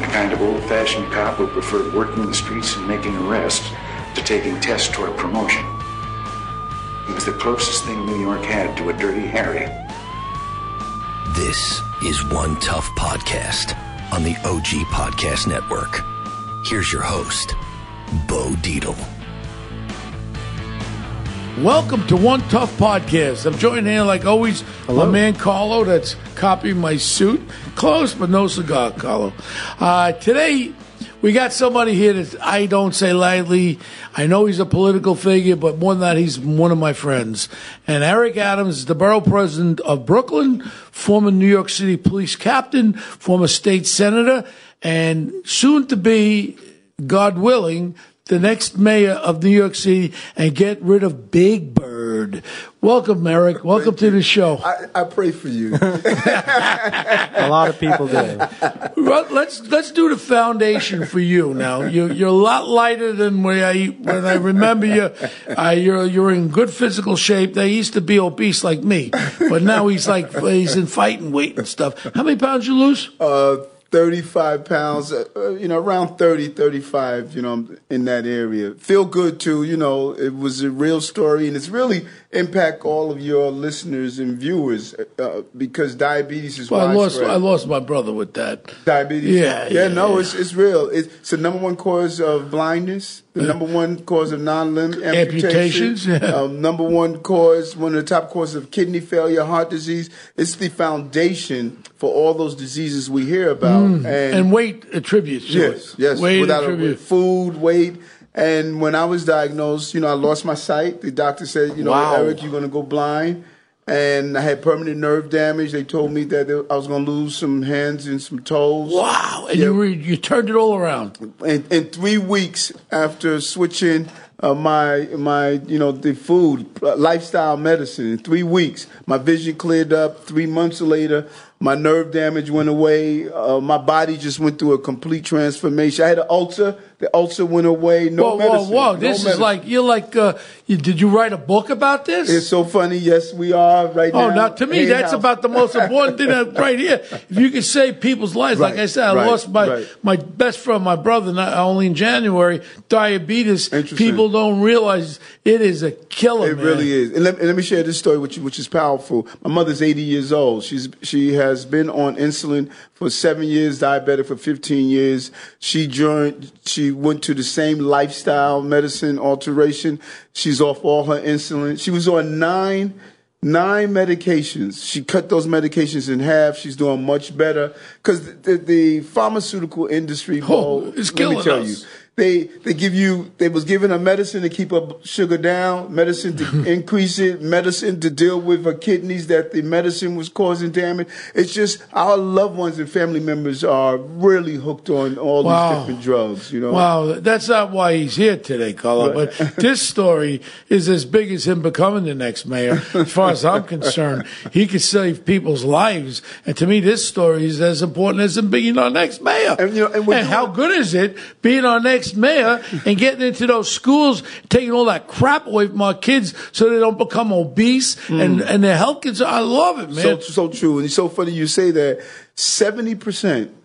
The kind of old fashioned cop who preferred working the streets and making arrests to taking tests toward promotion. He was the closest thing New York had to a dirty Harry. This is One Tough Podcast on the OG Podcast Network. Here's your host, Bo Dietl. Welcome to One Tough Podcast. I'm joined here, like always, my man Carlo that's copying my suit. Close, but no cigar, Carlo. Uh, today, we got somebody here that I don't say lightly. I know he's a political figure, but more than that, he's one of my friends. And Eric Adams is the borough president of Brooklyn, former New York City police captain, former state senator, and soon to be, God willing, the next mayor of New York City and get rid of Big Bird. Welcome, Eric. Welcome to the show. I, I pray for you. A lot of people do. Well, let's let's do the foundation for you now. You, you're a lot lighter than when I when I remember you. Uh, you're you're in good physical shape. They used to be obese like me, but now he's like he's in fighting weight and stuff. How many pounds you lose? uh, 35 pounds, uh, uh, you know, around 30, 35, you know, in that area. Feel good too, you know, it was a real story and it's really impact all of your listeners and viewers uh, because diabetes is Well, I lost. I lost my brother with that. Diabetes? Yeah, Yeah, yeah, no, yeah. It's, it's real. It's, it's the number one cause of blindness, the number one cause of non-limb amputation, Amputations, yeah. um, number one cause, one of the top causes of kidney failure, heart disease. It's the foundation for all those diseases we hear about. and, Mm. And weight attributes yes, it. yes, weight without a, food, weight. And when I was diagnosed, you know, I lost my sight. The doctor said, you know, Wow. Eric, you're going to go blind. And I had permanent nerve damage. They told me that I was going to lose some hands and some toes. Wow, and Yeah. you you turned it all around. in, in three weeks after switching uh, my my you know the food uh, lifestyle medicine in three weeks my vision cleared up three months later my nerve damage went away uh, my body just went through a complete transformation i had an ulcer the ulcer went away no whoa, medicine whoa, whoa! no This is like you're like. Uh, you, did you write a book about this? it's so funny yes we are right Oh, now Oh, now to me, that's about the most important thing that- right here. If you can save people's lives, like I said, I right, lost my right. my best friend, my brother, not only in January, diabetes. People don't realize it is a killer. It man. really is. And let, and let me share this story with you, which is powerful. My mother's 80 years old. She's she has been on insulin for seven years, diabetic for 15 years. She joined. She went to the same lifestyle medicine alteration. She's off all her insulin. She was on nine. Nine medications. She cut those medications in half. She's doing much better because the, the, the pharmaceutical industry, Oh, Bo, let me tell us. you, they they give you they was given a medicine to keep her sugar down, medicine to increase it, medicine to deal with her kidneys that the medicine was causing damage. It's just our loved ones and family members are really hooked on all Wow. these different drugs. You know, Wow, that's not why he's here today, Carlo. But this story is as big as him becoming the next mayor. As far as I'm concerned, he could save people's lives, and to me, this story is as important as him being our next mayor. And, you know, and we're how good is it being our next mayor and getting into those schools, taking all that crap away from our kids so they don't become obese mm. and and their health kids. I love it, man. so so true, and it's so funny you say that. Seventy percent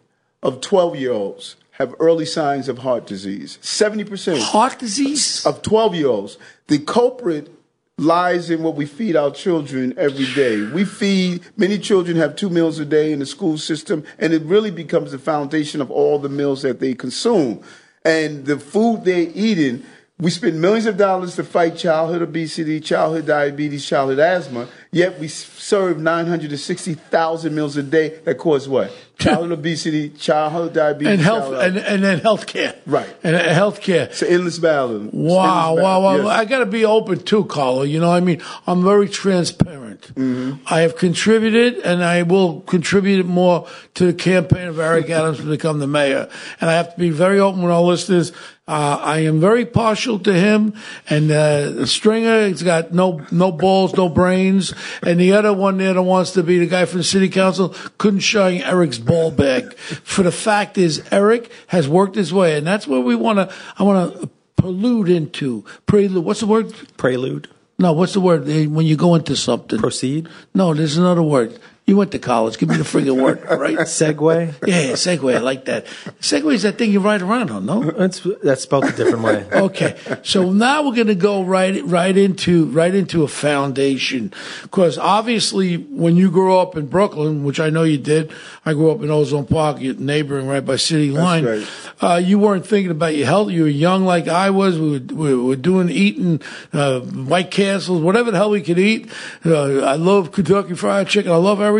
of twelve year olds have early signs of heart disease. Seventy percent. Heart disease. of 12 year olds. The culprit lies in what we feed our children every day. We feed, many children have two meals a day in the school system, and it really becomes the foundation of all the meals that they consume. And the food they're eating, we spend millions of dollars to fight childhood obesity, childhood diabetes, childhood asthma, yet we serve 960,000 meals a day that cause what? Childhood obesity, childhood diabetes, and health, and, and then health care. Right. And uh, health care. It's an endless battle. Wow, endless wow, wow. Yes. I got to be open too, Carlo. You know, what I mean, I'm very transparent. Mm-hmm. I have contributed and I will contribute more to the campaign of Eric Adams to become the mayor. And I have to be very open with our listeners. Uh, I am very partial to him and, uh, Stringer, he's got no, no balls, no brains. And the other one there that wants to be the guy from the city council couldn't shine Eric's ball bag. For the fact is, Eric has worked his way and that's where we want to, I want to prelude into prelude. What's the word? Prelude. No, what's the word when you go into something? Proceed. No, there's another word. You went to college. Give me the friggin' word, right? segue. Yeah, segue. I like that. Segway is that thing you ride around on, no? That's that's spelled a different way. Okay, so now we're going to go right right into right into a foundation because obviously when you grew up in Brooklyn, which I know you did, I grew up in Ozone Park, neighboring right by City Line. right. Uh, you weren't thinking about your health. You were young like I was. We were, we were doing eating uh, White Castles, whatever the hell we could eat. Uh, I love Kentucky Fried Chicken. I love everything.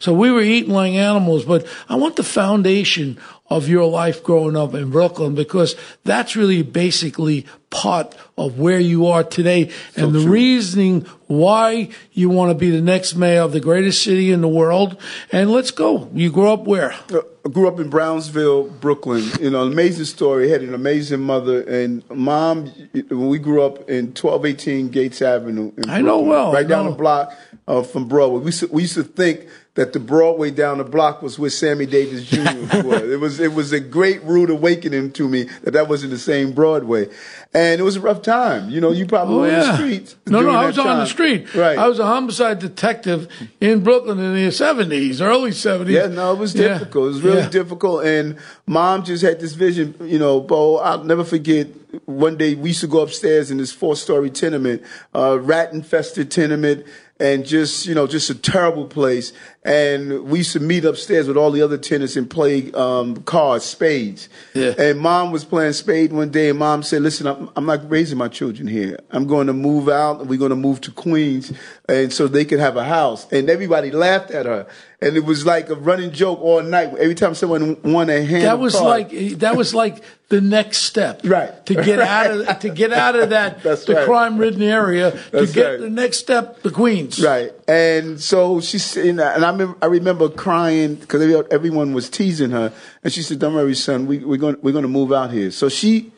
So we were eating like animals. But I want the foundation of your life growing up in Brooklyn because that's really basically part of where you are today and the reasoning why you want to be the next mayor of the greatest city in the world. And let's go. You grew up where? I grew up in Brownsville, Brooklyn. You know, amazing story. Had an amazing mother and mom. We grew up in twelve eighteen Gates Avenue, in I know Brooklyn, well, right down know. the block uh, from Broadway. We used, to, we used to think that the Broadway down the block was where Sammy Davis Jr. was. It was it was a great rude awakening to me that that wasn't the same Broadway, and it was a rough time. You know, you probably Oh, were in the yeah. streets. No, no, I was on the street. Right. I was a homicide detective in Brooklyn in the 70s, early 70s. Yeah, no, it was Yeah. difficult. It was really Yeah. difficult. And mom just had this vision, you know, Bo, I'll never forget one day we used to go upstairs in this four story tenement, uh, rat infested tenement, and just, you know, just a terrible place. And we used to meet upstairs with all the other tenants and play um, cards, spades. Yeah. And mom was playing spade one day, and mom said, Listen, I'm, I'm not raising my children here. I'm going to move out, and we're going to move to Queens, and so they could have a house. And everybody laughed at her. And it was like a running joke all night. Every time someone won a hand, That was cards, like that was like the next step, Right. To get out of to get out of that That's the right. crime-ridden area to get right. the next step, the Queens. Right. And so she said, and I remember, I remember crying because everyone was teasing her. And she said, Don't worry, son, we, we're going we're going to move out here. So she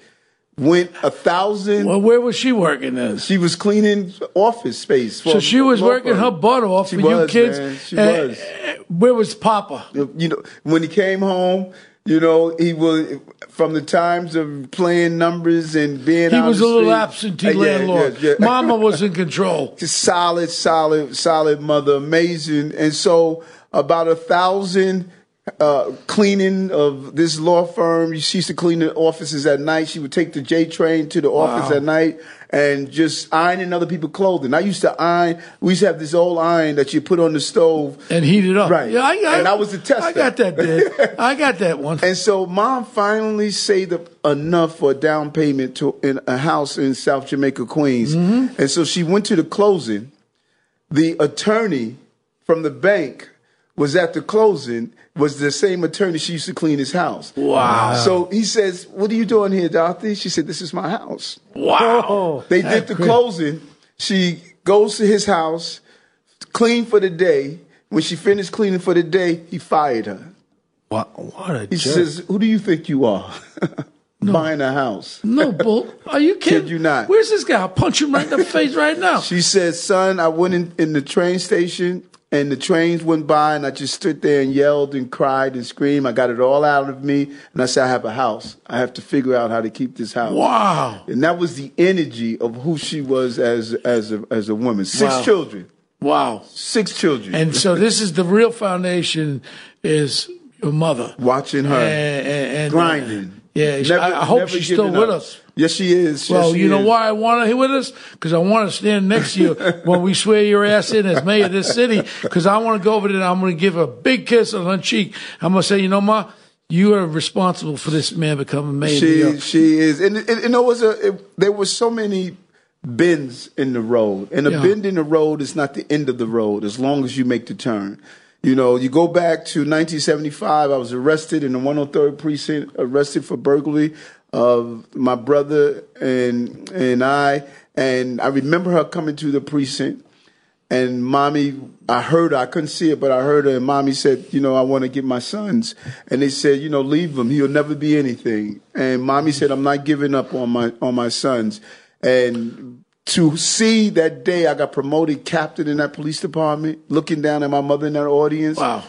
went a thousand. Well, where was she working then? she was cleaning office space. For So she was working her butt off She for was, you kids. man. She And, was. uh, Where was Papa? you know, when he came home, you know, he was from the times of playing numbers and being. He was a little absentee Uh, yeah, landlord. yeah, yeah. Mama was in control. Just solid, solid, solid mother, amazing. And so about a thousand uh, cleaning of this law firm. She used to clean the offices at night. She would take the J train to the office Wow. at night and just ironing other people's clothing. I used to iron. We used to have this old iron that you put on the stove. And heat it up. Right. Yeah, I, I, And I was the tester. I got that, Dad. I got that one. And so mom finally saved up enough for a down payment to in a house in South Jamaica, Queens. Mm-hmm. And so she went to the closing. The attorney from the bank was at the closing, was the same attorney she used to clean his house. Wow. So he says, What are you doing here, Dorothy? She said, This is my house. Wow. Oh, they did the closing. She goes to his house, clean for the day. When she finished cleaning for the day, he fired her. What, what a He jerk. says, "Who do you think you are? Buying a house." No, bull. Are you kidding? you not. Where's this guy? I'll punch him right in the face right now. She says, "Son, I went in, in the train station, and the trains went by, and I just stood there and yelled and cried and screamed. I got it all out of me, and I said, I have a house. I have to figure out how to keep this house." Wow. And that was the energy of who she was as as a, as a woman. Six Wow. children, Wow. six children, And so this is the real foundation is your mother. watching her And, and- and- uh, grinding. Yeah, Never- I, I hope she's still with up. us. Yes, she is. Yes, Well, she you know is. why I want her with us? Because I want to stand next to you when we swear your ass in as mayor of this city. Because I want to go over there and I'm going to give her a big kiss on her cheek. I'm going to say, you know, ma, you are responsible for this man becoming mayor. She she is, and it, you know, was a it, there was so many bends in the road, and a Yeah. bend in the road is not the end of the road as long as you make the turn. You know, you go back to 1975. I was arrested in the 103rd precinct, arrested for burglary of my brother and and I. And I remember her coming to the precinct, and mommy, I heard her. I couldn't see it, but I heard her. And mommy said, "You know, I want to get my sons." And they said, "You know, leave him. He'll never be anything." And mommy said, "I'm not giving up on my on my sons." And to see that day, I got promoted captain in that police department. Looking down at my mother in that audience, Wow.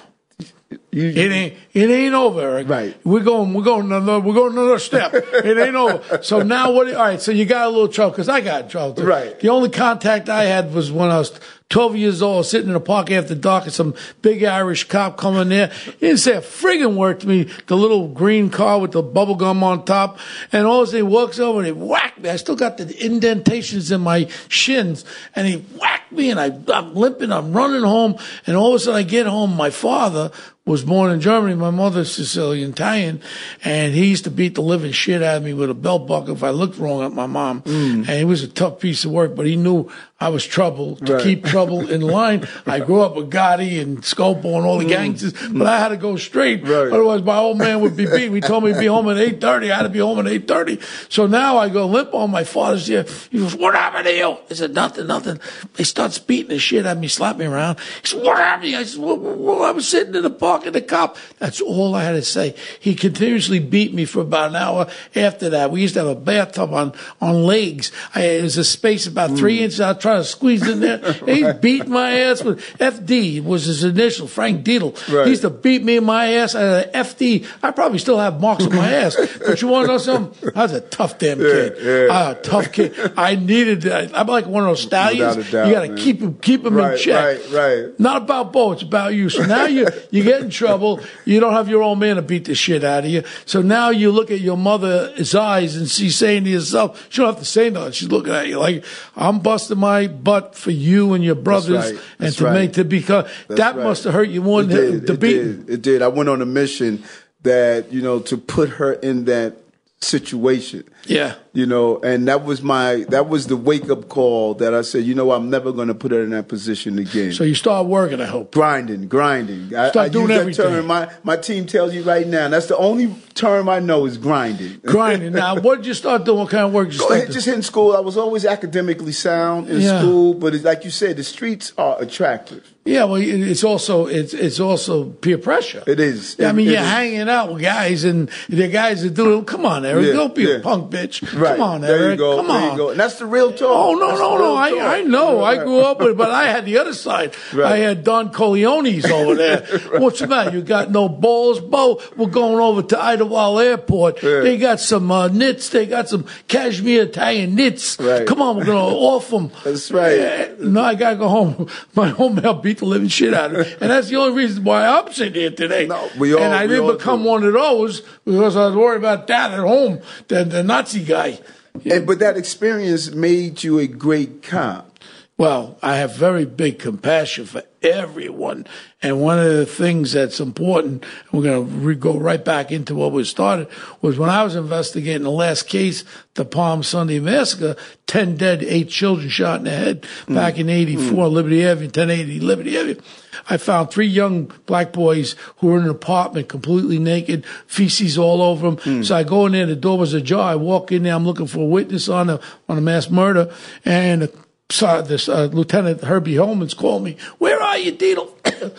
You, It ain't it ain't over, Eric. Right. We're going we're going another we're going another step. it ain't over. So now what? All right. So you got a little trouble because I got in trouble. too. Right. The only contact I had was when I was 12 years old, sitting in a park after dark, and some big Irish cop coming there. He didn't say a friggin' word to me. The little green car with the bubble gum on top, and all of a sudden he walks over and he whacked me. I still got the indentations in my shins, and he whacked me, and I, I'm limping. I'm running home, and all of a sudden I get home. My father was born in Germany. My mother's Sicilian Italian, and he used to beat the living shit out of me with a belt buckle if I looked wrong at my mom. Mm. And he was a tough piece of work, but he knew I was trouble to Right. keep trouble in line. I grew up with Gotti and Scopo and all the mm. gangsters, but I had to go straight. Right. Otherwise, my old man would be beat. He told me to be home at eight thirty. I had to be home at eight thirty. So now I go limp on my father's here. He goes, "What happened to you?" I said, "Nothing, nothing." He starts beating the shit out of me, slapping me around. He said, "What happened?" I said, well, well, "I was sitting in the park and the cop." That's all I had to say. He continuously beat me for about an hour. After that, we used to have a bathtub on on legs. I, it was a space about three mm. inches. I was trying to squeeze in there. He beat my ass with FD was his initial, Frank Dietl. Right. He used to beat me in my ass. I had an FD. I probably still have marks on my ass. But you want to know something? I was a tough damn kid. yeah. Ah, tough kid. I needed. I'm like one of those stallions. Doubt, you got to keep him, keep him in check. right, right. Not about Bo. It's about you. So now you you get in trouble. You don't have your old man to beat the shit out of you. So now you look at your mother's eyes and she's saying to yourself, she don't have to say nothing. She's looking at you like, I'm busting my butt for you and your brothers right. and to right. make to become. That's that right. must have hurt you more It than did, the did. It did. I went on a mission that you know to put her in that situation. Yeah. You know, and that was my that was the wake up call that I said, you know, I'm never going to put her in that position again. So you start working, I hope. grinding, grinding. I, Start I doing use that everything. term. My my team tells you right now. That's the only term I know is grinding. Grinding. Now, what did you start doing? What kind of work did you Go ahead, doing? just hitting school. I was always academically sound in Yeah. school, but it's, like you said, the streets are attractive. Yeah, well, it's also it's it's also peer pressure. It is. I It- mean, you're is. hanging out with guys, and the guys that do it. Come on, Eric, Yeah, don't be yeah. a punk bitch. Right. Come on, there Eric. you go. Come there on. you go. And that's the real talk. Oh no, That's no, no! I, talk. I know. I grew up with, it, but I had the other side. Right. I had Don Corleone's over there. What's the matter? You got no balls, Bo? We're going over to Idlewild Airport. Yeah. They got some uh, knits. They got some cashmere Italian knits. Right. Come on, we're gonna off them. That's right. Yeah, no, I gotta go home. My home man beat the living shit out of me, and that's the only reason why I'm sitting here today. No, we all- and I didn't become do. one of those because I was worried about that at home. The, the Nazi guy. And, but that experience made you a great cop. Well, I have very big compassion for everyone. And one of the things that's important, we're going to re- go right back into what we started, was when I was investigating the last case, the Palm Sunday massacre, 10 dead, 8 children shot in the head back mm. in 84, mm. Liberty Avenue, 1080 Liberty Avenue. I found three young black boys who were in an apartment completely naked, feces all over them. Hmm. So I go in there, the door was ajar. I walk in there, I'm looking for a witness on a, on a mass murder, and the saw this uh, Lieutenant Herbie Holman's called me. Where are you, Dietl?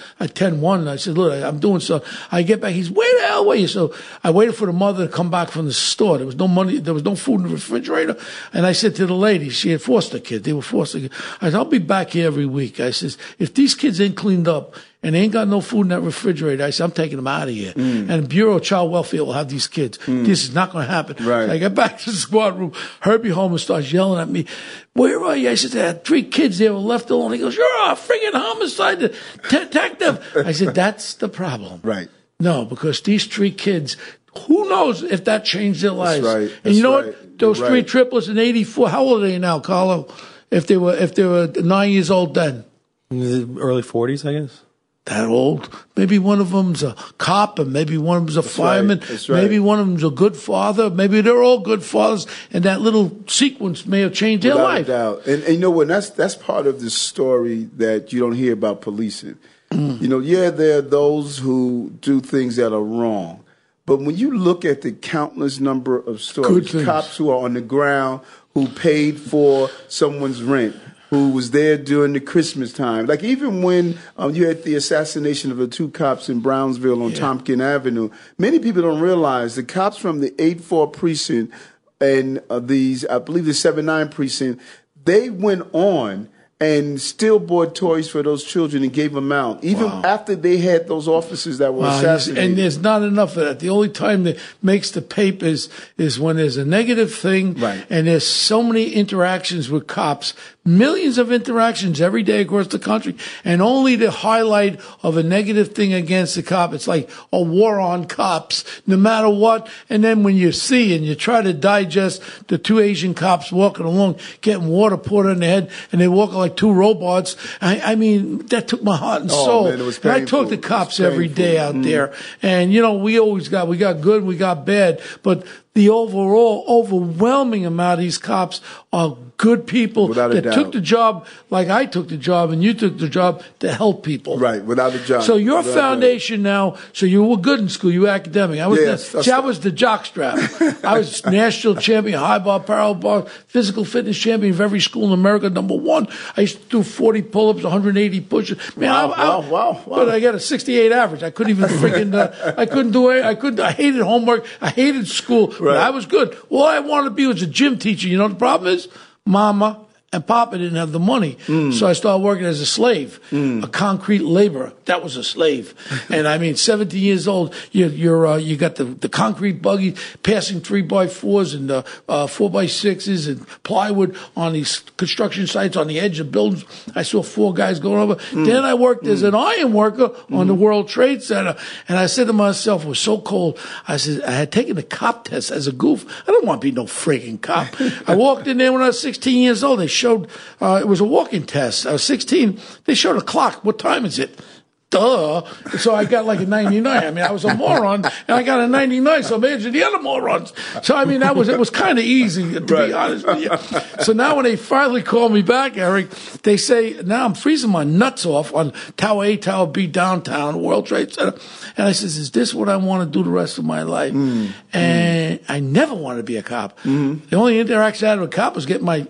I ten one. I said, look, I'm doing so. I get back. He's where the hell were you? So I waited for the mother to come back from the store. There was no money. There was no food in the refrigerator. And I said to the lady, she had foster kids. They were foster kids. I said, I'll be back here every week. I says, if these kids ain't cleaned up and they ain't got no food in that refrigerator, I said, I'm taking them out of here. Mm. And Bureau of Child Welfare will have these kids. Mm. This is not going to happen. Right. So I get back to the squad room. Herbie Holman starts yelling at me. Where are you? I said, I had three kids there were left alone. He goes, You're a friggin' homicide detective. I said, That's the problem. Right. No, because these three kids, who knows if that changed their lives? right. And That's you know right. what? Those You're three right. triplets in '84. How old are they now, Carlo? If they were if they were nine years old then, Early 40s, I guess. That old. Maybe one of them's a cop, and maybe one of them's a fireman. That's right. Maybe one of them's a good father. Maybe they're all good fathers, and that little sequence may have changed their Without life. a doubt. And, and you know what? That's that's part of the story that you don't hear about policing. You know, yeah, there are those who do things that are wrong, but when you look at the countless number of stories, cops who are on the ground who paid for someone's rent. Who was there during the Christmas time? Like even when um, you had the assassination of the two cops in Brownsville on Yeah. Tompkin Avenue, many people don't realize the cops from the 8-4 precinct and uh, these, I believe the 7-9 precinct, they went on and still bought toys for those children and gave them out, even Wow. after they had those officers that were Wow, assassinated. and there's not enough of that. The only time that makes the papers is when there's a negative thing, Right. and there's so many interactions with cops, millions of interactions every day across the country, and only the highlight of a negative thing against the cop. It's like a war on cops, no matter what. And then when you see and you try to digest the two Asian cops walking along, getting water poured on their head, and they walk like two robots. I, I mean, that took my heart and Oh, soul. man, it was And I talk to cops every day out mm. there. And, you know, we always got, we got good, we got bad, but the overall overwhelming amount of these cops are good people Without that took the job like I took the job and you took the job to help people. Right, without a job. So your Without foundation now, so you were good in school, you were academic. I was, Yes, the, see, I was the jock strap. I was national champion, high bar, parallel bar, physical fitness champion of every school in America, number one. I used to do 40 pull-ups, 180 push-ups. Man, Wow, I, I, wow, wow, wow. But I got a 68 average. I couldn't even freaking, uh, I couldn't do it. I couldn't, I hated homework. I hated school, Right. I was good. All I wanted to be was a gym teacher. You know, the problem is, mama, and Papa didn't have the money. Mm. So I started working as a slave, a concrete laborer. That was a slave. and I mean, 17 years old, you, you're, uh, you got the, the concrete buggy passing three by fours and, uh, uh, four by sixes and plywood on these construction sites on the edge of buildings. I saw four guys going over. Mm. Then I worked as an iron worker on the World Trade Center. And I said to myself, it was so cold. I said, I had taken the cop test as a goof. I don't want to be no freaking cop. I walked in there when I was 16 years old. They showed, uh, it was a walking test. I was 16. They showed a clock. What time is it? Duh. So I got like a 99. I mean, I was a moron and I got a 99. So imagine the other morons. So I mean, that was, it was kind of easy to Right. be honest with you. So now when they finally call me back, Eric, they say, now I'm freezing my nuts off on Tower A, Tower B, downtown, World Trade Center. And I says, is this what I want to do the rest of my life? Mm. And I never wanted to be a cop. The only interaction I had with a cop was getting my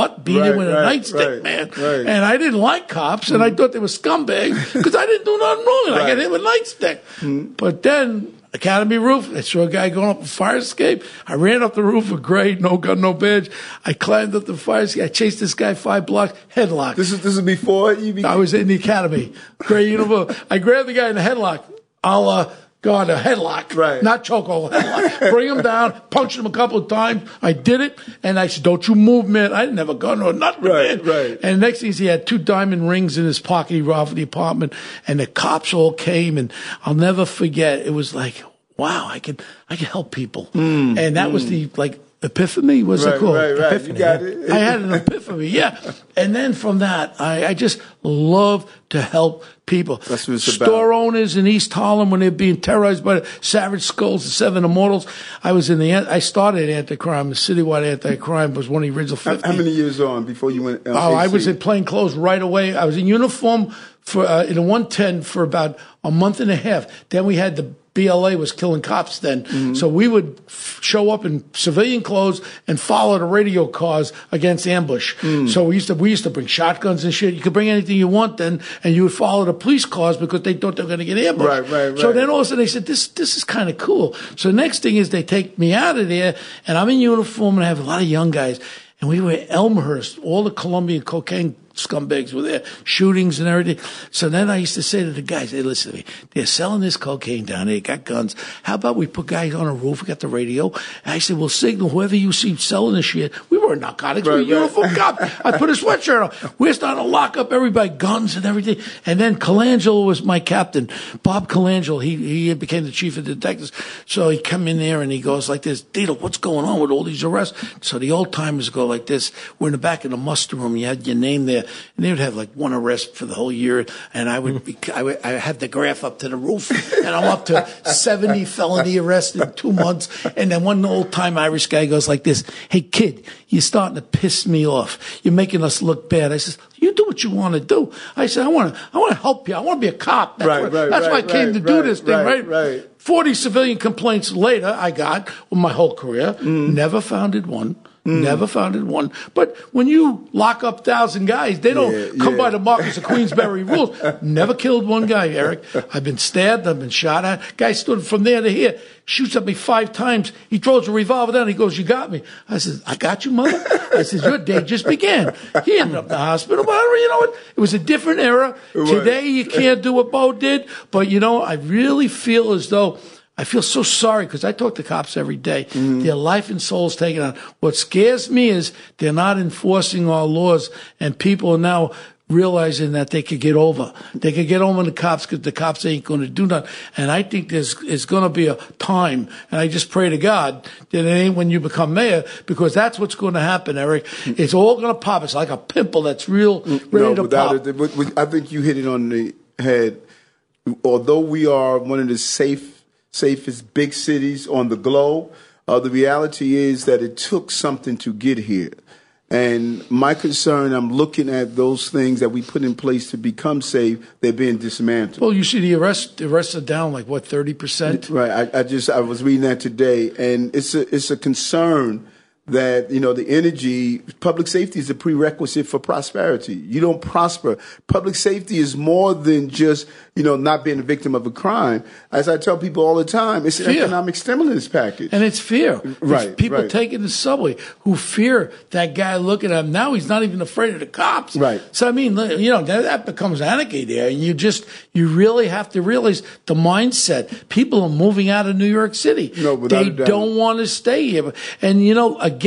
butt Mm-hmm. Right, with a nightstick, right, man. right. And I didn't like cops, and I thought they were scumbags because I didn't do nothing wrong. And I got hit with a nightstick. Mm-hmm. But then, Academy roof, I saw a guy going up a fire escape. I ran up the roof with gray, no gun, no badge. I climbed up the fire escape. I chased this guy five blocks, headlock. This is this is before you became. I was in the academy. Gray uniform. I grabbed the guy in the headlock. I'll, uh, God, a headlock. Right. Not chokehold, a headlock. Bring him down, punched him a couple of times. I did it. And I said, don't you move, man. I didn't have a gun or nothing, Right, man. right. And the next thing is he had two diamond rings in his pocket. He robbed the apartment and the cops all came and I'll never forget. It was like, wow, I can, I can help people. Hmm. and that was hmm. the, like, epiphany. was right, it called? right, right. Epiphany. You got it. I had an epiphany, yeah. And then from that, I, I just love to help people. That's what it's Store about. owners in East Harlem when they're being terrorized by the Savage Skulls, the Seven Immortals. I was in the, I started anti-crime, the citywide anti-crime was one of the original How, 50. how many years on before you went? Oh, I was in plain clothes right away. I was in uniform for uh, in a 110 for about a month and a half. Then we had the BLA was killing cops then, Mm-hmm. so we would f- show up in civilian clothes and follow the radio cars against ambush. Mm. So we used to we used to bring shotguns and shit. You could bring anything you want then, and you would follow the police cars because they thought they were going to get ambushed. Right, right, right. So then all of a sudden they said this this is kind of cool. So the next thing is they take me out of there, and I'm in uniform, and I have a lot of young guys. And we were at Elmhurst. All the Colombian cocaine scumbags were there, shootings and everything. So then I used to say to the guys, hey, listen to me. They're selling this cocaine down there. They got guns. How about we put guys on a roof? We got the radio. And I said, we'll signal whoever you see selling this shit. We weren't narcotics. we were Right, right. uniform cops. I put a sweatshirt on. We're starting to lock up everybody, guns and everything. And then Colangelo was my captain. Bob Colangelo, he, he became the chief of detectives. So he come in there and he goes like this, Dietl, what's going on with all these arrests? So the old timers go like this. We're in the back of the muster room. You had your name there. And they would have like one arrest for the whole year. And I would, be, I would, I had the graph up to the roof and I'm up to 70 felony arrests in two months. And then one old time Irish guy goes like this, Hey kid, you're starting to piss me off. You're making us look bad. I says, you do what you want to do. I said, I want to, I want to help you. I want to be a cop. That's, Right, what- right, that's why I came right, to do right, this thing, right, right? right. 40 civilian complaints later, I got with my whole career, Mm. never founded one. Mm. Never found it one. But when you lock up thousand guys, they don't Yeah, come yeah. by the Marquess of Queensberry rules. Never killed one guy, Eric. I've been stabbed. I've been shot at. Guy stood from there to here, shoots at me five times. He throws a revolver down. He goes, "You got me." I said, "I got you, mother." I said, "Your day just began." He ended up in the hospital. But you know what? It was a different era. Today you can't do what Bo did. But you know, I really feel as though. I feel so sorry because I talk to cops every day. Mm-hmm. Their life and soul is taken on. What scares me is they're not enforcing our laws, and people are now realizing that they could get over. They could get over the cops because the cops ain't going to do nothing. And I think there's it's going to be a time, and I just pray to God that it ain't when you become mayor because that's what's going to happen, Eric. Mm-hmm. It's all going to pop. It's like a pimple that's real mm-hmm. ready no, to pop. it, I think you hit it on the head. Although we are one of the safe, safest big cities on the globe, uh, the reality is that it took something to get here. And my concern, I'm looking at those things that we put in place to become safe. They're being dismantled. well, you see the arrest the arrests are down like what thirty percent. Right. I, I just I was reading that today, and it's a it's a concern that you know the energy public safety is a prerequisite for prosperity. You don't prosper. Public safety is more than just you know not being a victim of a crime. As I tell people all the time, it's an economic stimulus package. And it's fear. Right, It's people right. taking the subway who fear that guy looking at him. Now he's not even afraid of the cops. Right. So, I mean, you know, that, that becomes anarchy there. And you just, you really have to realize the mindset. People are moving out of New York City. No, they don't want to stay here. And, you know, again,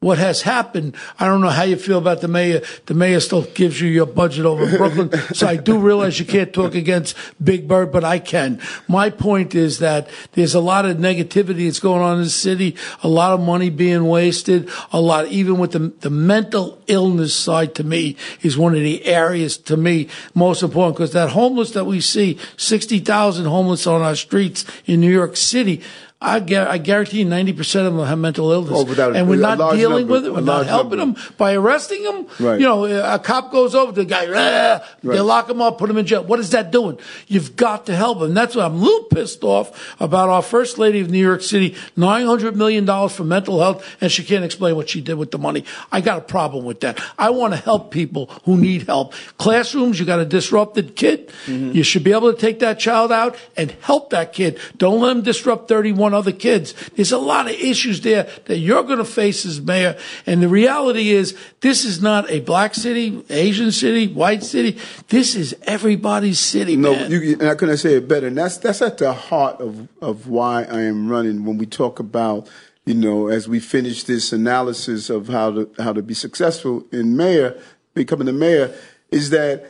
what has happened, I don't know how you feel about the mayor. The mayor still gives you your budget over Brooklyn. so I do realize you can't talk against Big Bird, but I can. My point is that there's a lot of negativity that's going on in the city, a lot of money being wasted, a lot, even with the, the mental illness side to me is one of the areas to me most important because that homeless that we see, 60,000 homeless on our streets in New York City, I, gu- I guarantee you 90% of them have mental illness. Oh, without- and we're not dealing number, with it. We're not helping number. them by arresting them. Right. You know, a cop goes over to the guy, "Ah," they lock him up, put him in jail. What is that doing? You've got to help him. That's why I'm a little pissed off about our first lady of New York City, $900 million for mental health, and she can't explain what she did with the money. I got a problem with that. I want to help people who need help. Classrooms, you got a disrupted kid. Mm-hmm. You should be able to take that child out and help that kid. Don't let him disrupt 31 other kids. There's a lot of issues there that you're going to face as mayor. And the reality is, this is not a black city, Asian city, white city. This is everybody's city, No, man. you, and I couldn't say it better. And that's that's at the heart of of why I am running. When we talk about, you know, as we finish this analysis of how to how to be successful in mayor, becoming the mayor, is that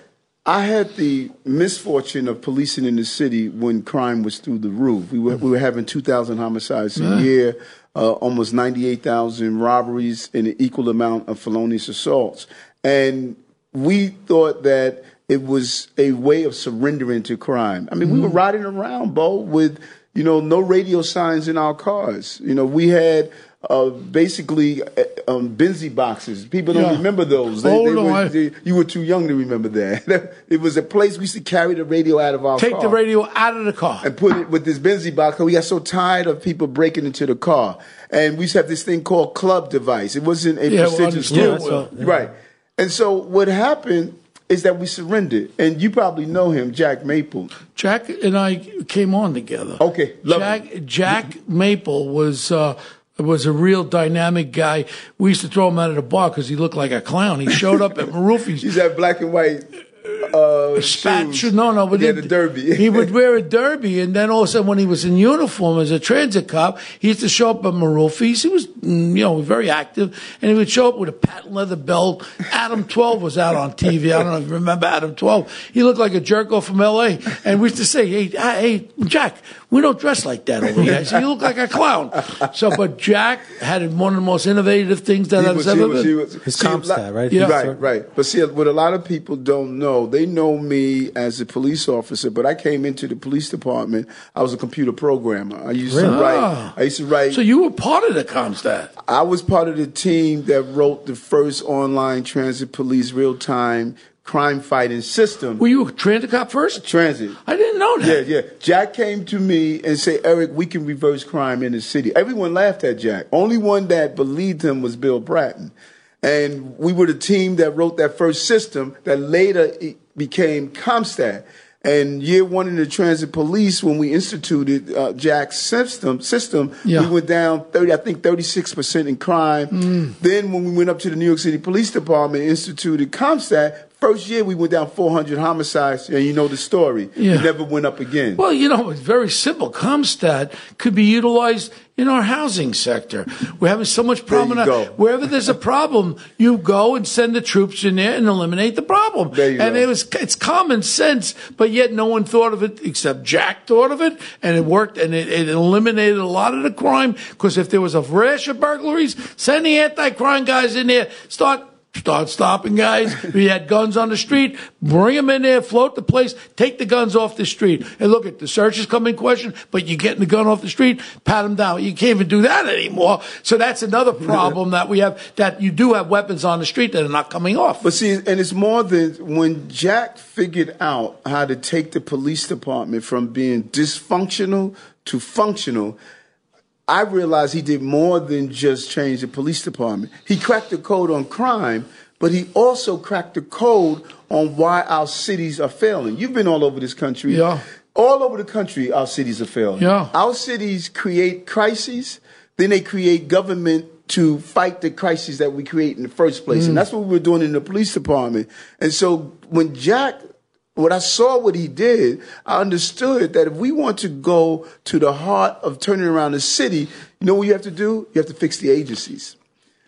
I had the misfortune of policing in the city when crime was through the roof. We were we were having two thousand homicides a year. Uh, almost 98,000 robberies and an equal amount of felonious assaults. And we thought that it was a way of surrendering to crime. I mean, we were riding around, Bo, with you know no radio signs in our cars. You know, we had uh, basically um, Benzie boxes. People don't Yeah. remember those. They, Oh, they no, were- I- they- you were too young to remember that. it was a place we used to carry the radio out of our Take car the radio out of the car. and put it with this Benzie box. We got so tired of people breaking into the car, and we used to have this thing called club device. It wasn't a Yeah, well, prestigious understood. club. Yeah, right? And so what happened is that we surrendered, and you probably know him, Jack Maple. Jack and I came on together. Okay, love Jack Jack Maple was uh, was a real dynamic guy. We used to throw him out of the bar because he looked like a clown. He showed up at Maroofi's. He's that black and white. Uh, Uh, Spat shoes. No, no, but yeah, then the derby. he would wear a derby, and then all of a sudden, when he was in uniform as a transit cop, he used to show up at Marufi's. He was, mm, you know, very active, and he would show up with a patent leather belt. Adam Twelve was out on TV. I don't know if you remember Adam Twelve. He looked like a jerk off from L.A. And we used to say, "Hey, ah, hey, Jack, we don't dress like that over here." I said, "You look like a clown." So, but Jack had one of the most innovative things that He has was- ever he was- been. was- His see, comp a stat, right? Yeah. Right, right. But see, what a lot of people don't know, they didn't know me as a police officer, but I came into the police department. I was a computer programmer. I used Really? to write. I used to write. So you were part of the CompStat. I was part of the team that wrote the first online transit police real time crime fighting system. Were you a transit cop first? transit. I didn't know that. Yeah, yeah. Jack came to me and said, Eric, we can reverse crime in the city. Everyone laughed at Jack. Only one that believed him was Bill Bratton. And we were the team that wrote that first system that later became CompStat. And year one in the transit police, when we instituted uh, Jack's system, system, Yeah. we went down thirty, I think thirty six percent in crime. Mm. Then when we went up to the New York City Police Department, instituted CompStat. First year we went down four hundred homicides, and you know the story. Yeah. It never went up again. Well, you know, it's very simple. CompStat could be utilized in our housing sector. We're having so much problem. There you go. Wherever there's a problem, you go and send the troops in there and eliminate the problem. There you and go. it was it's common sense, but yet no one thought of it except Jack thought of it, and it worked, and it, it eliminated a lot of the crime. Because if there was a rash of burglaries, send the anti-crime guys in there, start. Start stopping guys. we had guns on the street, bring them in there, float the place, take the guns off the street. And look at the searches come in question, but you're getting the gun off the street, pat them down. You can't even do that anymore. So that's another problem that we have, that you do have weapons on the street that are not coming off. But see, and it's more than when Jack figured out how to take the police department from being dysfunctional to functional. I realized he did more than just change the police department. He cracked the code on crime, but he also cracked the code on why our cities are failing. You've been all over this country. Yeah. All over the country, our cities are failing. Yeah. Our cities create crises, then they create government to fight the crises that we create in the first place. Mm. And that's what we were doing in the police department. And so when Jack, when I saw what he did, I understood that if we want to go to the heart of turning around the city, you know what you have to do? You have to fix the agencies.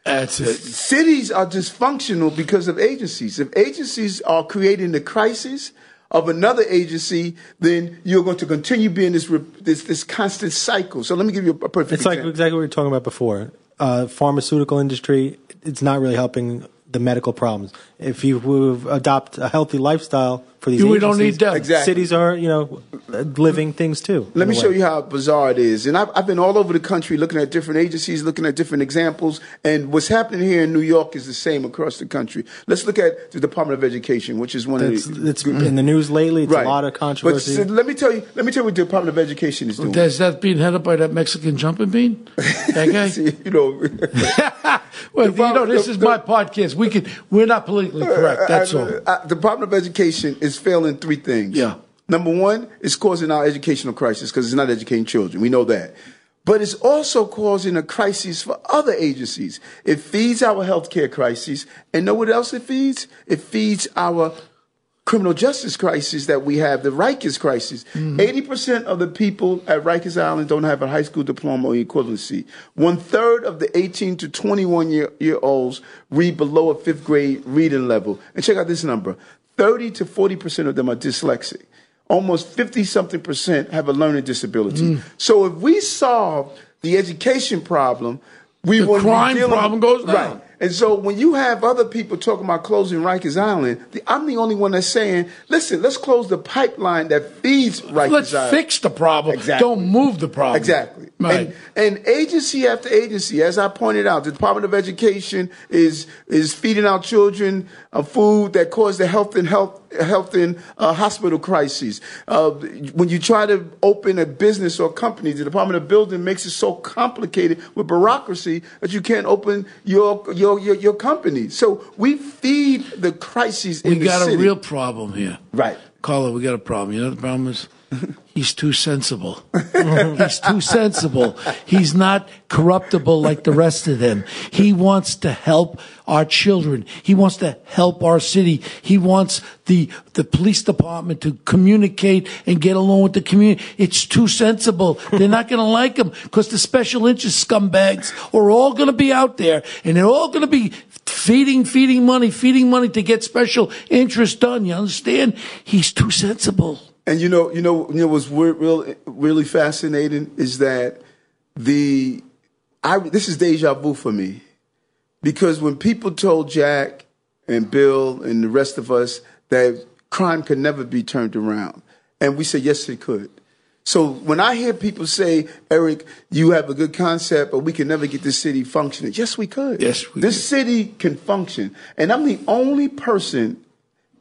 That's it. Cities are dysfunctional because of agencies. If agencies are creating the crisis of another agency, then you're going to continue being this this this constant cycle. So let me give you a perfect It's like example. exactly what we were talking about before. Uh, pharmaceutical industry, it's not really helping the medical problems. If you adopt a healthy lifestyle for these We agencies, don't need them. Exactly. cities are, you know, living things too. Let me show you how bizarre it is. And I've, I've been all over the country looking at different agencies, looking at different examples. And what's happening here in New York is the same across the country. Let's look at the Department of Education, which is one It's, of the. it's in the news lately. It's a lot of controversy. But so let me tell you. Let me tell you what the Department of Education is doing. Is that being headed by that Mexican jumping bean? That guy? See, you know, well, The you know, this the- is the- my podcast. We can, we're not politically correct. That's all. Uh, uh, the Department of Education is failing three things. Yeah. Number one, it's causing our educational crisis because it's not educating children. We know that. But it's also causing a crisis for other agencies. It feeds our healthcare crisis. And know what else it feeds? It feeds our criminal justice crisis that we have, the Rikers crisis. Mm-hmm. 80% of the people at Rikers Island don't have a high school diploma or equivalency. One third of the 18 to 21 year, year olds read below a fifth grade reading level. And check out this number 30 to 40% of them are dyslexic. Almost 50 something percent have a learning disability. Mm. So if we solve the education problem, we The wouldn't crime problem goes down. Right. And so when you have other people talking about closing Rikers Island, the, I'm the only one that's saying, listen, let's close the pipeline that feeds Rikers Island. Let's Island. fix the problem. Exactly. Don't move the problem. Exactly. Right. And, and agency after agency, as I pointed out, the Department of Education is is feeding our children uh, food that cause the health and health health and uh, hospital crises. Uh, when you try to open a business or company, the Department of Building makes it so complicated with bureaucracy that you can't open your your your, your company. So we feed the crises in we the got city. a real problem here. Right. Carlo, we got a problem. You know what the problem is? He's too sensible. He's too sensible. He's not corruptible like the rest of them. He wants to help our children. He wants to help our city. He wants the the police department to communicate and get along with the community. It's too sensible. They're not going to like him because the special interest scumbags are all going to be out there and they're all going to be feeding, feeding money, feeding money to get special interest done. You understand? He's too sensible. And you know, you know, you know what's real, really fascinating is that the I this is deja vu for me because when people told Jack and Bill and the rest of us that crime could never be turned around. And we said, yes, it could. So when I hear people say, Eric, you have a good concept, but we can never get this city functioning. Yes, we could. Yes, we This could. city can function. And I'm the only person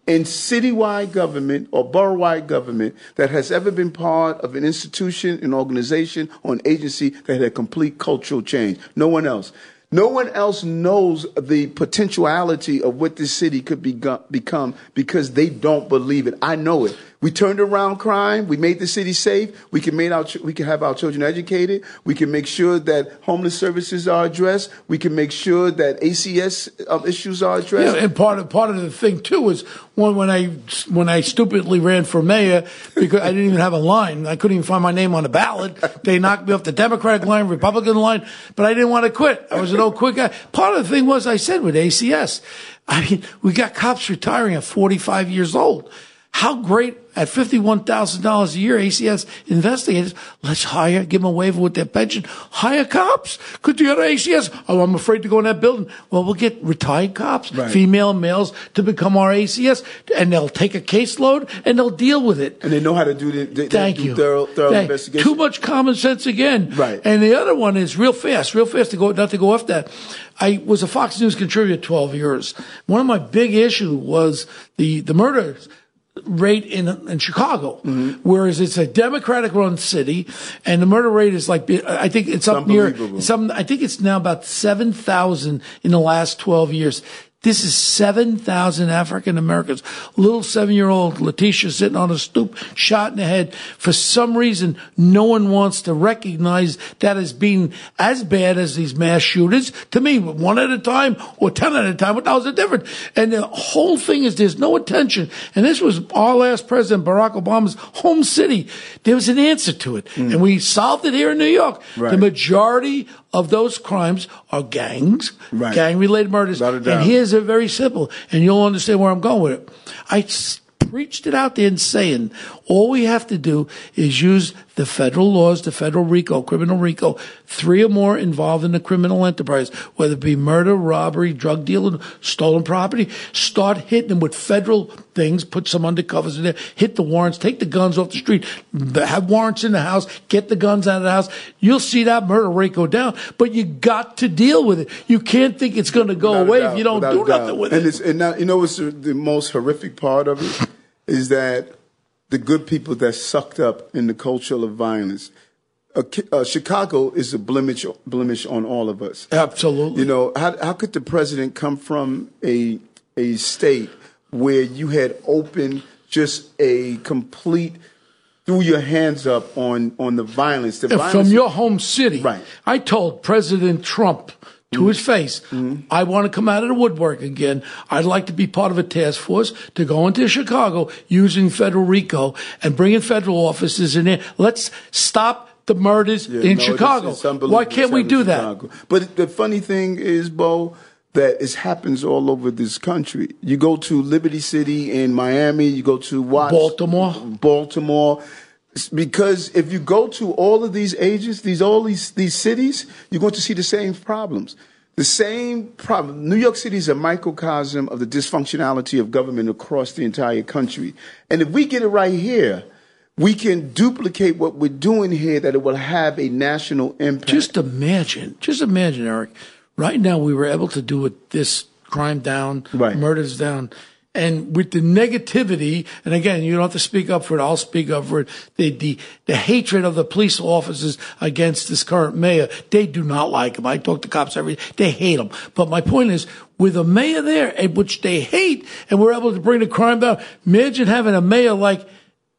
in citywide government or borough-wide government that has ever been part of an institution, an organization, or an agency that had a complete cultural change. No one else. No one else knows the potentiality of what this city could be, become because they don't believe it. I know it. We turned around crime. We made the city safe. We can make our we can have our children educated. We can make sure that homeless services are addressed. We can make sure that ACS uh, issues are addressed. Yeah, and part of part of the thing too was when when I when I stupidly ran for mayor because I didn't even have a line. I couldn't even find my name on the ballot. They knocked me off the Democratic line, Republican line, but I didn't want to quit. I was an old quick guy. Part of the thing was I said with ACS, I mean, we got cops retiring at 45 years old. How great at $51,000 a year, ACS investigators, let's hire, give them a waiver with their pension, hire cops. Could you go to ACS? Oh, I'm afraid to go in that building. Well, we'll get retired cops, Right. female and males to become our ACS and they'll take a caseload and they'll deal with it. and they know how to do the, they, they Thank do you. thorough, thorough Thank- investigation. Too much common sense again. Right. And the other one is real fast, real fast to go, not to go off that. I was a Fox News contributor 12 years. One of my big issue was the, the murder rate in, in Chicago, Mm-hmm. whereas it's a Democratic run city and the murder rate is like, I think it's up near, some, I think it's now about 7,000 in the last 12 years. This is 7,000 African Americans. Little seven year old Letitia sitting on a stoop, shot in the head. For some reason, no one wants to recognize that as being as bad as these mass shooters. To me, one at a time or 10 at a time, what hell's the difference? And the whole thing is there's no attention. And this was our last president, Barack Obama's home city. There was an answer to it. Mm. And we solved it here in New York. Right. The majority of those crimes are gangs, Right. gang related murders. And here's a very simple, and you'll understand where I'm going with it. I s- preached it out there and saying all we have to do is use the federal laws, the federal RICO, criminal RICO, three or more involved in a criminal enterprise, whether it be murder, robbery, drug dealing, stolen property, start hitting them with federal things, put some undercovers in there, hit the warrants, take the guns off the street, have warrants in the house, get the guns out of the house. You'll see that murder rate go down, but you got to deal with it. You can't think it's going to go Without away doubt, if you don't do nothing with and it. It's, and now, you know what's the, the most horrific part of it is that the good people that sucked up in the culture of violence. Uh, uh, Chicago is a blemish blemish on all of us. Absolutely. You know, how, how could the president come from a a state where you had opened just a complete threw your hands up on on the violence? The violence from your home city. Right. I told President Trump to his face, I want to come out of the woodwork again. I'd like to be part of a task force to go into Chicago using federal RICO and bringing federal officers in there. Let's stop the murders Yeah, in no, Chicago. it's unbelievable Why can't we do that? But the funny thing is, Bo, that it happens all over this country. You go to Liberty City in Miami, you go to Watts, Baltimore. Baltimore. Because if you go to all of these ages, these all these these cities, you're going to see the same problems. The same problem. New York City is a microcosm of the dysfunctionality of government across the entire country. And if we get it right here, we can duplicate what we're doing here that it will have a national impact. Just imagine, just imagine, Eric. Right now, we were able to do it, this crime down, Right. murders down, and with the negativity. And again, you don't have to speak up for it. I'll speak up for it. The the the hatred of the police officers against this current mayor. They do not like him. I talk to cops every. They hate him. But my point is, with a mayor there, which they hate, and we're able to bring the crime down. Imagine having a mayor like.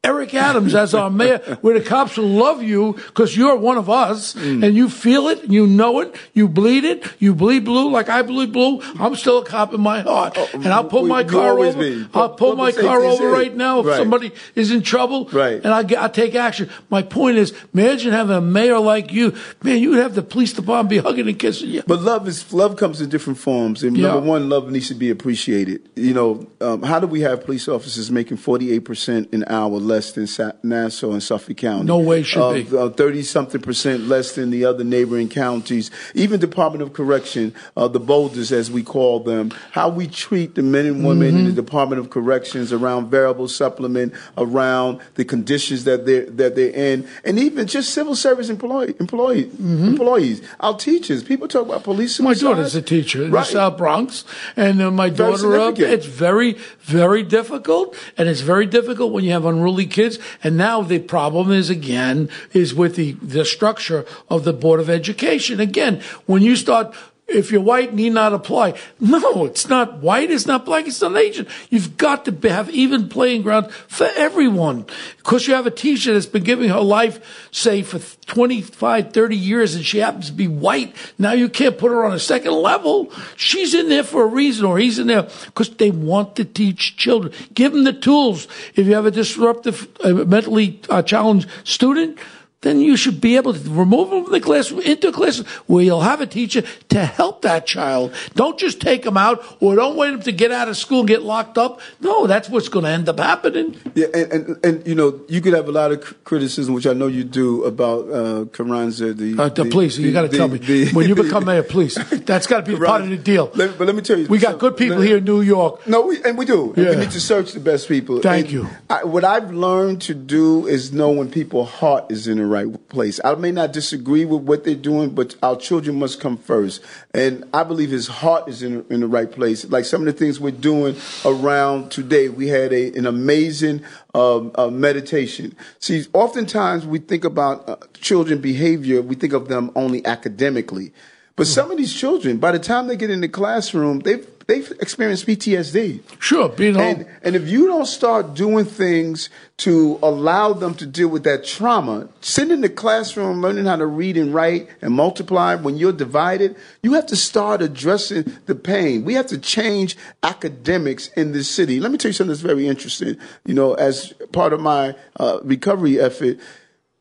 Eric Adams as our mayor, where the cops will love you because you're one of us Mm. and you feel it, you know it, you bleed it, you bleed blue like I bleed blue. I'm still a cop in my heart, and I'll pull Oh, my car over. be. I'll pull my car over right now if Right. somebody is in trouble, Right. And I will take action. My point is, imagine having a mayor like you, man. You would have the police department be hugging and kissing you. But love is love comes in different forms. And Yeah. number one, love needs to be appreciated. You know, um, how do we have police officers making forty eight percent an hour less than Sa- Nassau and Suffolk County. No way should uh, be. Thirty something percent less than the other neighboring counties. Even Department of Correction, uh, the Boldest as we call them, how we treat the men and women in the Department of Corrections around variable supplement, around the conditions that they're that they're in, and even just civil service employee, employee employees, our teachers. People talk about police. My daughter's a teacher in Right. the South Bronx, and uh, my Very daughter up. It's very, very difficult, and it's very difficult when you have unruly kids. And now the problem is again is with the the structure of the Board of Education. Again, when you start. If you're white, need not apply. No, it's not white. It's not black. It's not Asian. You've got to have even playing ground for everyone. Because you have a teacher that's been giving her life, say, for 25, 30 years, and she happens to be white. Now you can't put her on a second level. She's in there for a reason, or he's in there because they want to teach children. Give them the tools. If you have a disruptive, uh, mentally uh, challenged student, then you should be able to remove them from the classroom into a classroom where you'll have a teacher to help that child. Don't just take them out or don't wait them to get out of school and get locked up. No, that's what's going to end up happening. Yeah, and, and and you know you could have a lot of criticism, which I know you do about uh, Carranza. The, Uh, the, police, you got to tell me the- when you become mayor, police, That's got to be part of the deal. Let- but let me tell you, we got good people let- here in New York. No, we, and we do. Yeah. we need to search the best people. Thank And you. I, what I've learned to do is know when people's heart is in the right place. I may not disagree with what they're doing, but our children must come first. And I believe his heart is in, in the right place. Like some of the things we're doing around today, we had a, an amazing um, uh, meditation. See, oftentimes we think about uh, children behavior, we think of them only academically. But some of these children, by the time they get in the classroom, they've they've experienced PTSD. Sure, being home. And, and if you don't start doing things to allow them to deal with that trauma, sitting in the classroom, learning how to read and write and multiply when you're divided, you have to start addressing the pain. We have to change academics in this city. Let me tell you something that's very interesting. You know, as part of my uh, recovery effort,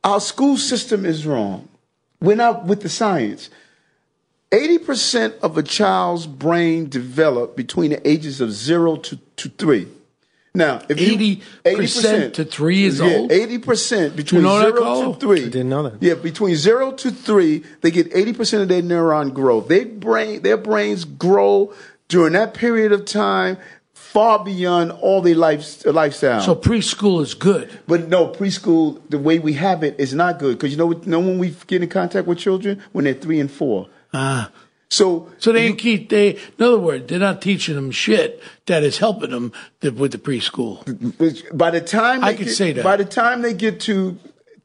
our school system is wrong. We're not with the science. 80% of a child's brain develop between the ages of zero to, to three. Now, if you 80% to three years yeah, old? 80% between know zero to three. I didn't know that. Yeah, between zero to three, they get 80% of their neuron growth. They brain, their brains grow during that period of time far beyond all their life, uh, lifestyle. so preschool is good. But no, preschool, the way we have it is not good because you know, what- know when we get in contact with children when they're three and four. Ah. So, So they keep they. In other words, they're not teaching them shit that is helping them with the preschool. by the time I could get, say that. by the time they get to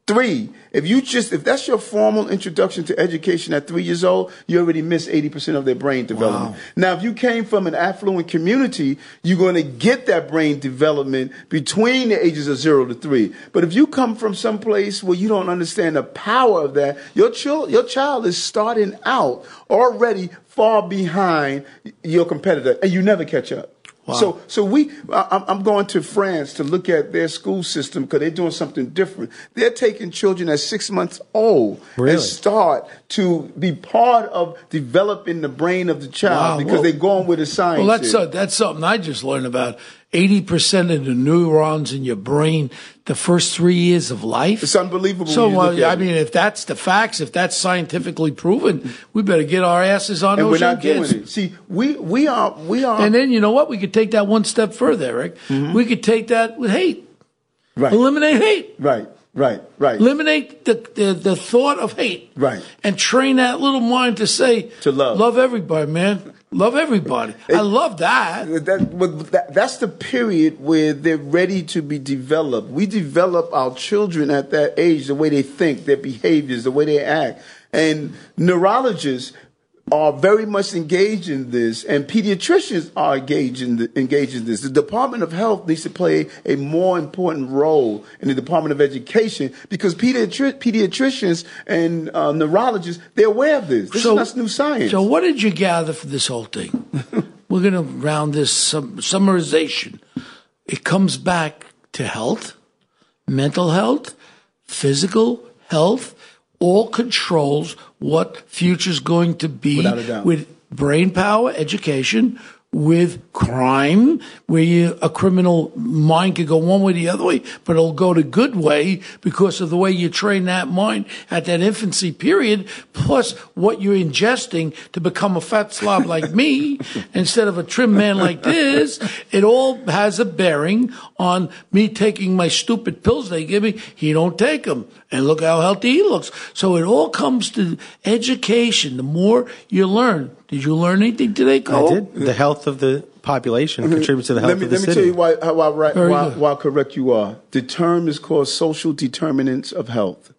three, if you just if that's your formal introduction to education at three years old, you already missed eighty percent of their brain development. Wow. Now, if you came from an affluent community, you're going to get that brain development between the ages of zero to three. But if you come from some place where you don't understand the power of that, your child your child is starting out already far behind your competitor, and you never catch up. So, so we, I- I'm I'm going to France to look at their school system because they're doing something different. They're taking children at six months old Really? and start to be part of developing the brain of the child Wow. because Well- they're going with the science. Well, that's uh, that's something I just learned about. Eighty percent of the neurons in your brain the first three years of life. It's unbelievable So, uh, I it. mean, if that's the facts, if that's scientifically proven, we better get our asses on and those we're not kids. doing it. See, we we are we are And then you know what? We could take that one step further, Eric. Mm-hmm. We could take that with hate. right, Eliminate hate. right, right, right. Eliminate the, the the thought of hate. Right. And train that little mind to say To love. Love everybody, man. Love everybody. I love that. That, that, that's the period where they're ready to be developed. We develop our children at that age, the way they think, their behaviors, the way they act. And neurologists are very much engaged in this, and pediatricians are engaged in, the, engaged in this. The Department of Health needs to play a more important role in the Department of Education because pediatri- pediatricians and uh, neurologists, they're aware of this. This is not new science. So, what did you gather from this whole thing? We're going to round this sum, summarization. It comes back to health, mental health, physical health, all controls what future's going to be Without a doubt. with brain power, education, with crime, where you, a criminal mind could go one way or the other way, but it'll go the good way because of the way you train that mind at that infancy period, plus what you're ingesting to become a fat slob like me instead of a trim man like this. It all has a bearing on me taking my stupid pills they give me. He don't take them. And look how healthy he looks. So it all comes to education. The more you learn. Did you learn anything today, Cole? I did. The health of the population contributes to the health Let me, of the let me tell you why, how, why, right- why, why correct you are. The term is called social determinants of health.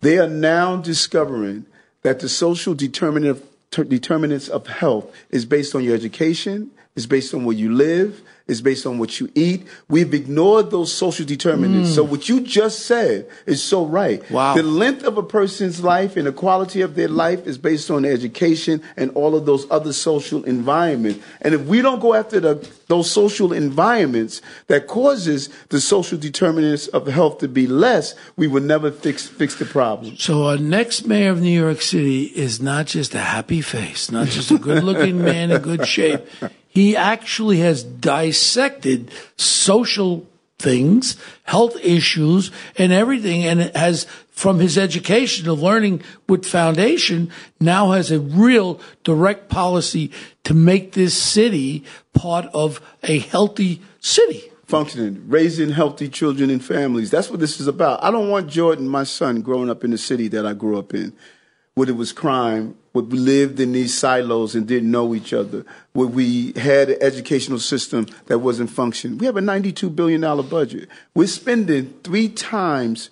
They are now discovering that the social determinant of, ter- determinants of health is based on your education, is based on where you live, is based on what you eat. We've ignored those social determinants. So what you just said is so right. Mm. Wow. The length of a person's life and the quality of their life is based on education and all of those other social environments. And if we don't go after the, those social environments that causes the social determinants of health to be less, we will never fix fix the problem. So our next mayor of New York City is not just a happy face, not just a good looking man in good shape. He actually has dissected social things, health issues, and everything, and has from his education of learning with foundation now has a real direct policy to make this city part of a healthy city. Functioning, raising healthy children and families. That's what this is about. I don't want Jordan, my son, growing up in the city that I grew up in, where it was crime, where we lived in these silos and didn't know each other, where we had an educational system that wasn't functioning. We have a $92 billion budget. We're spending three times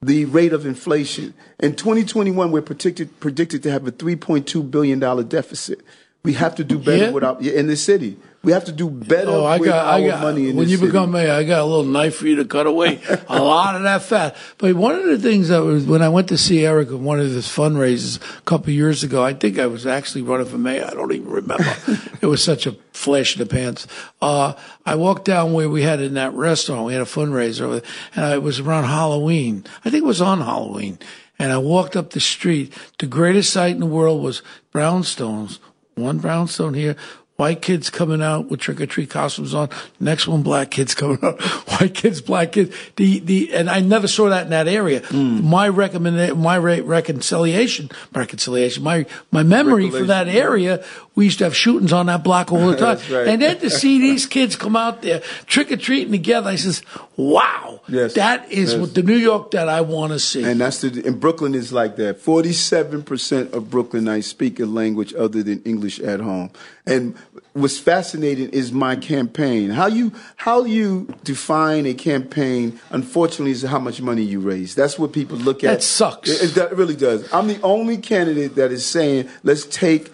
the rate of inflation. In 2021, we're predicted, predicted to have a $3.2 billion deficit. We have to do better Yeah? with our, in the city. We have to do better Oh, I with got, our I got, money in when you city. become mayor, I got a little knife for you to cut away a lot of that fat. But one of the things that was, when I went to see Eric at one of his fundraisers a couple of years ago, I think I was actually running for mayor. I don't even remember. it was such a flash in the pants. Uh, I walked down where we had in that restaurant, we had a fundraiser, over there, and it was around Halloween. I think it was on Halloween. And I walked up the street. The greatest sight in the world was brownstones. One brownstone here, white kids coming out with trick or treat costumes on. Next one, black kids coming out, white kids, black kids. The the and I never saw that in that area. Hmm. My recommend my re- reconciliation, reconciliation, my my memory for that area. We used to have shootings on that block all the time, right. and then to see these kids come out there trick or treating together, I says, "Wow, Yes. that is Yes. what the New York that I want to see." And that's the, in Brooklyn is like that. Forty-seven percent of Brooklynites speak a language other than English at home. And what's fascinating is my campaign. How you how you define a campaign, unfortunately, is how much money you raise. That's what people look at. That sucks. It, it- that really does. I'm the only candidate that is saying let's take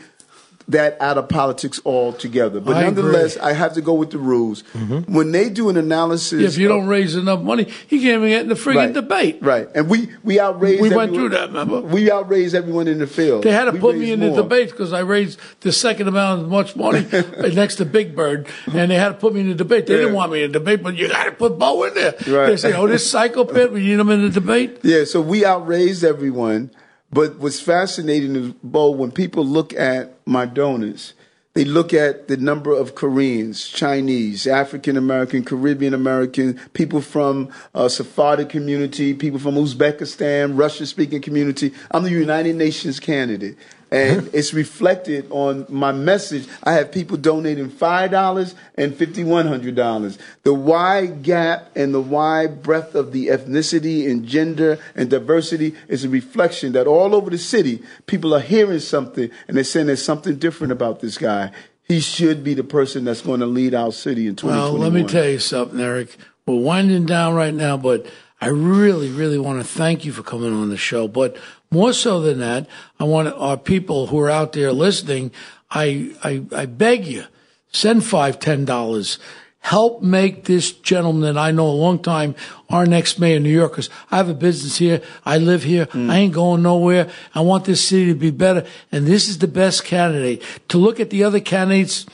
that out of politics altogether. But I agree. nonetheless, I have to go with the rules. Mm-hmm. When they do an analysis, if you of- don't raise enough money, you can't even get in the friggin' right, debate. Right, and we we outraised. We went everyone- through that, remember? We outraised everyone in the field. They had to We put me in the more. debates because I raised the second amount of much money next to Big Bird, and they had to put me in the debate. They didn't want me in the debate, but you got to put Bo in there. Right. They say, "Oh, this psychopath, we need him in the debate." Yeah, so we outraised everyone. But what's fascinating is, Bo, when people look at my donors, they look at the number of Koreans, Chinese, African American, Caribbean American, people from uh, Sephardic community, people from Uzbekistan, Russian speaking community. I'm the United Nations candidate. And it's reflected on my message. I have people donating $5 and $5,100. The wide gap and the wide breadth of the ethnicity and gender and diversity is a reflection that all over the city, people are hearing something and they're saying there's something different about this guy. He should be the person that's going to lead our city in 2021. Well, let me tell you something, Eric. We're winding down right now, but I really, really want to thank you for coming on the show. But more so than that, I want our people who are out there listening. I, I, I beg you, send five, ten dollars. Help make this gentleman that I know a long time our next mayor of New York. Cause I have a business here. I live here. Mm. I ain't going nowhere. I want this city to be better. And this is the best candidate. To look at the other candidates,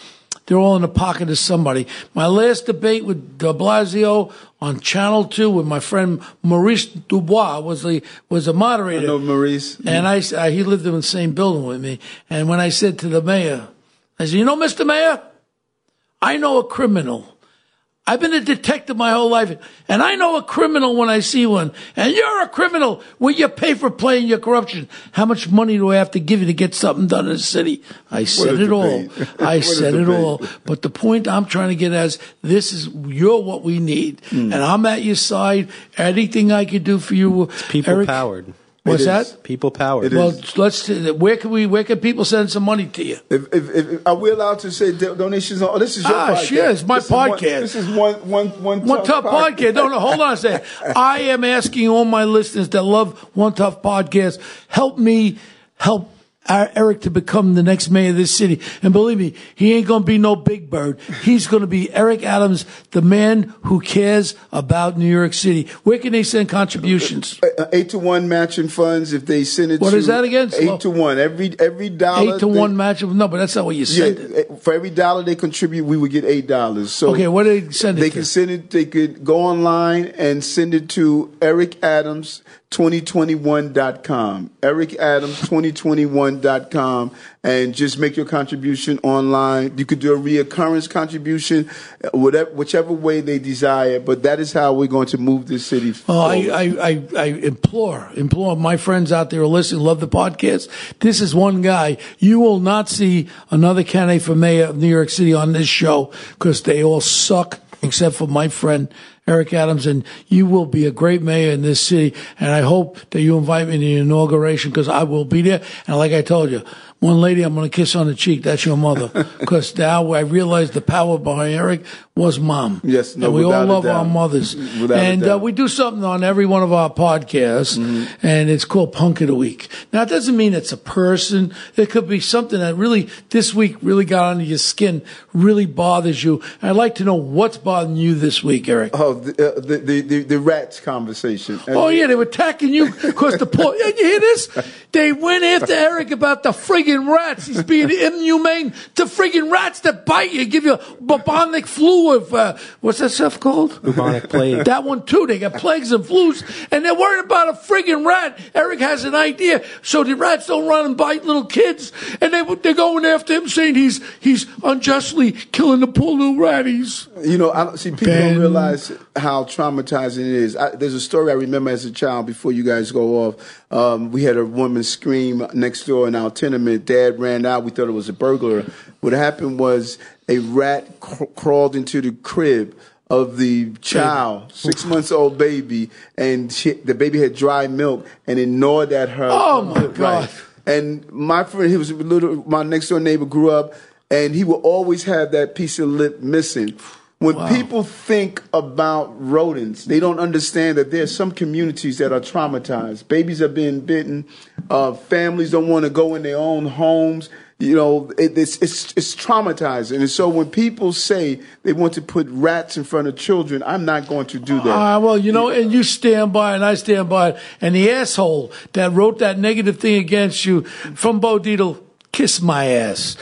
they're all in the pocket of somebody. My last debate with De Blasio on Channel Two with my friend Maurice Dubois was the was a moderator. I know Maurice. And I, uh, he lived in the same building with me. And when I said to the mayor, I said, "You know, Mr. Mayor, I know a criminal. I've been a detective my whole life, and I know a criminal when I see one. And you're a criminal. What you pay for playing your corruption? How much money do I have to give you to get something done in the city? I said it all. I said the it all. But the point I'm trying to get at is this is you're what we need, Hmm. and I'm at your side. Anything I could do for you, People Eric, powered. What's that? People power. It Well, is. let's. Where can we? Where can people send some money to you? If, if, if, are we allowed to say donations? On, oh, this is your Ah, podcast. sure, it's my This is one- podcast. this is one, one, one, One Tough Podcast. No, no, hold on a second. I am asking all my listeners that love One Tough Podcast, help me help Eric to become the next mayor of this city. And believe me, he ain't going to be no big bird. He's going to be Eric Adams, the man who cares about New York City. Where can they send contributions? Uh, eight to one matching funds if they send it. What is that again? Slow. Eight to one. Every every dollar. Eight to they- one match? No, but that's not what you said. Yeah, eh, for every dollar they contribute, we would get eight dollars. So Okay, what do they send it They to? can send it. They could go online and send it to Eric Adams. 2021.com. Eric Adams 2021.com and just make your contribution online. You could do a reoccurrence contribution, uh, whatever, whichever way they desire, but that is how we're going to move this city Oh, I, forward. I, I, I implore, implore my friends out there who listen, love the podcast. This is one guy. You will not see another candidate for mayor of New York City on this show because they all suck except for my friend Eric Adams. And you will be a great mayor in this city. And I hope that you invite me to the inauguration because I will be there. And like I told you, one lady I'm going to kiss on the cheek. That's your mother. Because now I realized the power behind Eric was mom. Yes, no, and we all love our mothers. Without and uh, we do something on every one of our podcasts, Mm-hmm. and it's called Punk of the Week. Now, it doesn't mean it's a person. It could be something that really, this week, really got under your skin, really bothers you. I'd like to know what's bothering you this week, Eric. Oh, the, uh, the, the, the, the rats conversation. Oh yeah, they were attacking you because the poor. You hear this? They went after Eric about the friggin' rats. He's being inhumane to friggin' rats that bite you, give you bubonic flu of uh, what's that stuff called? Bubonic plague. That one too. They got plagues and flus, and they're worried about a friggin' rat. Eric has an idea, so the rats don't run and bite little kids, and they they're going after him, saying he's he's unjustly killing the poor little ratties. You know, I don't see people Ben. don't realize how traumatizing it is. I, there's a story I remember as a child. Before you guys go off, um, we had a woman scream next door in our tenement. Dad ran out. We thought it was a burglar. What happened was a rat cr- crawled into the crib of the child, six months old baby, and she, the baby had dry milk and it gnawed at her. Oh, my God. And my friend, he was a little. My next door neighbor grew up, and he would always have that piece of lip missing. When people think about rodents, they don't understand that there are some communities that are traumatized. Babies are being bitten. Uh, families don't want to go in their own homes. You know, it, it's, it's it's traumatizing. And so when people say they want to put rats in front of children, I'm not going to do that. Ah, well, you know, and you stand by, and I stand by, it. and the asshole that wrote that negative thing against you from Bo Dietl, kiss my ass.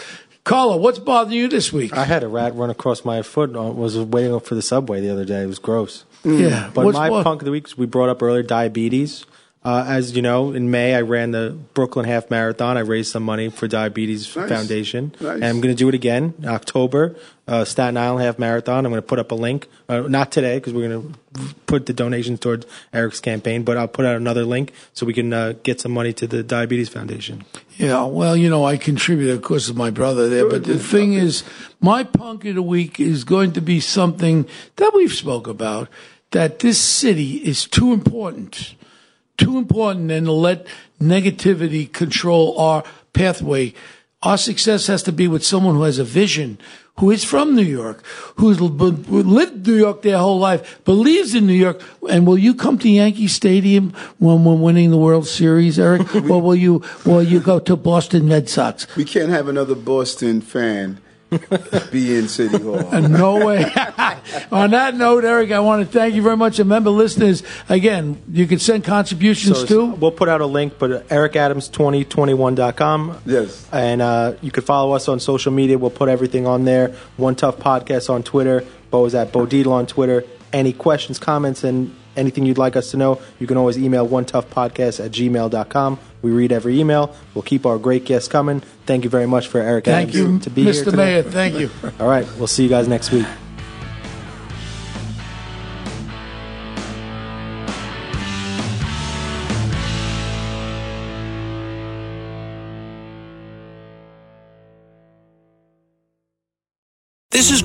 Carla, what's bothering you this week? I had a rat run across my foot. I was waiting up for the subway the other day. It was gross. yeah, But what's my bo- punk of the week, we brought up earlier, diabetes. Uh, as you know, in May I ran the Brooklyn Half Marathon. I raised some money for Diabetes Nice. Foundation, Nice. and I'm going to do it again in October. Uh, Staten Island Half Marathon. I'm going to put up a link, uh, not today because we're going to put the donations towards Eric's campaign, but I'll put out another link so we can uh, get some money to the Diabetes Foundation. Yeah, well, you know, I contributed course, of my brother there, but the thing is, my punk of the week is going to be something that we've spoke about, that this city is too important, too important and to let negativity control our pathway. Our success has to be with someone who has a vision, who is from New York, who's lived New York their whole life, believes in New York. And will you come to Yankee Stadium when we're winning the World Series, Eric? or will you, will you go to Boston Red Sox? we can't have another Boston fan be in City Hall. No way. On that note, Eric, I want to thank you very much. And remember, listeners, again, you can send contributions So too. we'll put out a link, but ericadams2021.com. Yes. And uh, you can follow us on social media. We'll put everything on there. One Tough Podcast on Twitter. Bo is at Bo Dietl on Twitter. Any questions, comments, and anything you'd like us to know, you can always email one tough podcast at gmail.com. We read every email. We'll keep our great guests coming. Thank you very much for Eric Thank Adams you, to be here Mr. Mayor. Thank you. All right, we'll see you guys next week.